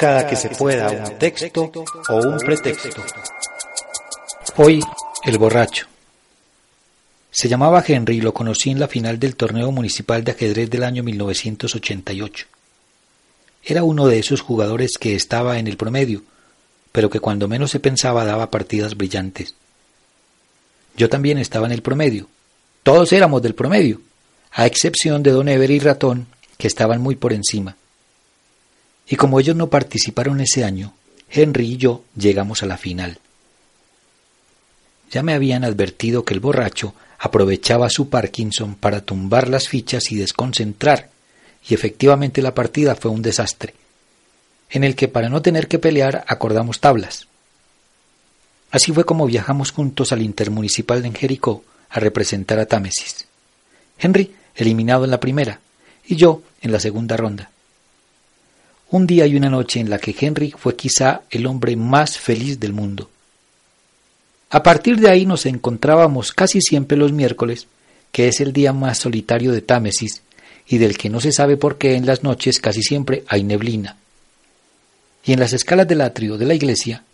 cada que se pueda un texto o un pretexto. Hoy, el borracho. Se llamaba Henry y lo conocí en la final del torneo municipal de ajedrez del año 1988. Era uno de esos jugadores que estaba en el promedio, pero que cuando menos se pensaba daba partidas brillantes. Yo también estaba en el promedio. Todos éramos del promedio, a excepción de Don Ever y Ratón, que estaban muy por encima. Y como ellos no participaron ese año, Henry y yo llegamos a la final. Ya me habían advertido que el borracho aprovechaba su Parkinson para tumbar las fichas y desconcentrar, y efectivamente la partida fue un desastre, en el que para no tener que pelear acordamos tablas. Así fue como viajamos juntos al Intermunicipal de Jericó a representar a Támesis. Henry eliminado en la primera y yo en la segunda ronda. Un día y una noche en la que Henry fue quizá el hombre más feliz del mundo. A partir de ahí nos encontrábamos casi siempre los miércoles, que es el día más solitario de Támesis y del que no se sabe por qué en las noches casi siempre hay neblina. Y en las escalas del atrio de la iglesia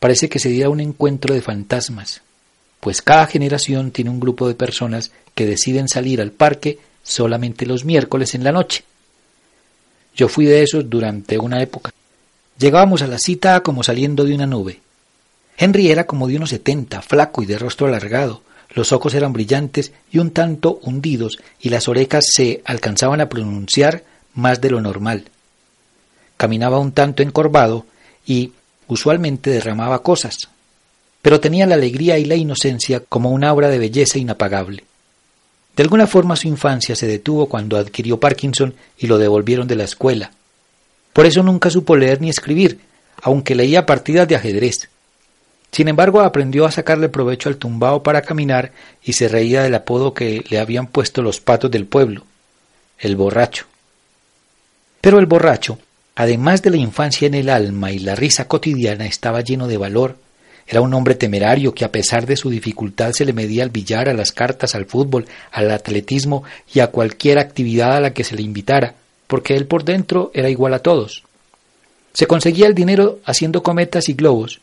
parece que se diera un encuentro de fantasmas, pues cada generación tiene un grupo de personas que deciden salir al parque solamente los miércoles en la noche. Yo fui de esos durante una época. Llegábamos a la cita como saliendo de una nube. Henry era como de unos setenta, flaco y de rostro alargado. Los ojos eran brillantes y un tanto hundidos, y las orejas se alcanzaban a pronunciar más de lo normal. Caminaba un tanto encorvado y usualmente derramaba cosas, pero tenía la alegría y la inocencia como una obra de belleza inapagable. De alguna forma su infancia se detuvo cuando adquirió Parkinson y lo devolvieron de la escuela. Por eso nunca supo leer ni escribir, aunque leía partidas de ajedrez. Sin embargo, aprendió a sacarle provecho al tumbao para caminar y se reía del apodo que le habían puesto los patos del pueblo, el borracho. Pero el borracho, además de la infancia en el alma y la risa cotidiana, estaba lleno de valor. Era un hombre temerario que a pesar de su dificultad se le medía al billar, a las cartas, al fútbol, al atletismo y a cualquier actividad a la que se le invitara, porque él por dentro era igual a todos. Se conseguía el dinero haciendo cometas y globos,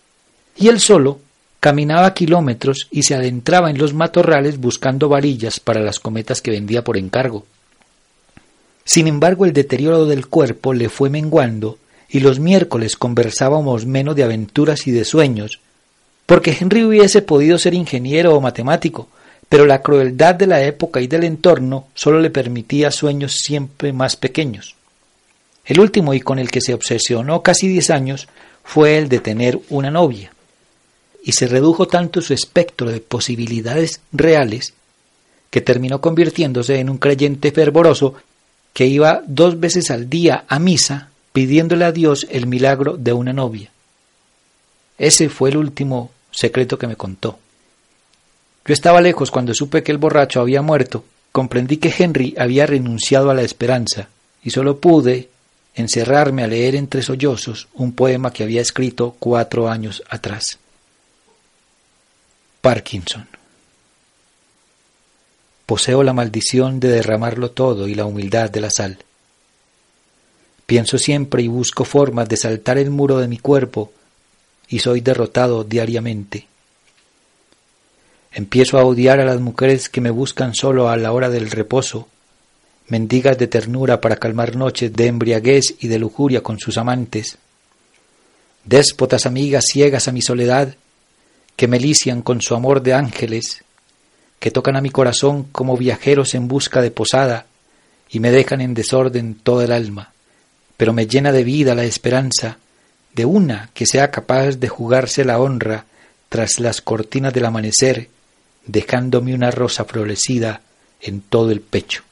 y él solo caminaba kilómetros y se adentraba en los matorrales buscando varillas para las cometas que vendía por encargo. Sin embargo, el deterioro del cuerpo le fue menguando y los miércoles conversábamos menos de aventuras y de sueños, porque Henry hubiese podido ser ingeniero o matemático, pero la crueldad de la época y del entorno solo le permitía sueños siempre más pequeños. El último y con el que se obsesionó casi diez años fue el de tener una novia y se redujo tanto su espectro de posibilidades reales que terminó convirtiéndose en un creyente fervoroso que iba dos veces al día a misa pidiéndole a Dios el milagro de una novia. Ese fue el último secreto que me contó. Yo estaba lejos cuando supe que el borracho había muerto, comprendí que Henry había renunciado a la esperanza, y solo pude encerrarme a leer entre sollozos un poema que había escrito cuatro años atrás. Parkinson. Poseo la maldición de derramarlo todo y la humildad de la sal. Pienso siempre y busco formas de saltar el muro de mi cuerpo y soy derrotado diariamente. Empiezo a odiar a las mujeres que me buscan solo a la hora del reposo, mendigas de ternura para calmar noches de embriaguez y de lujuria con sus amantes, déspotas amigas ciegas a mi soledad que me lician con su amor de ángeles, que tocan a mi corazón como viajeros en busca de posada y me dejan en desorden toda el alma, pero me llena de vida la esperanza de una que sea capaz de jugarse la honra tras las cortinas del amanecer, dejándome una rosa florecida en todo el pecho.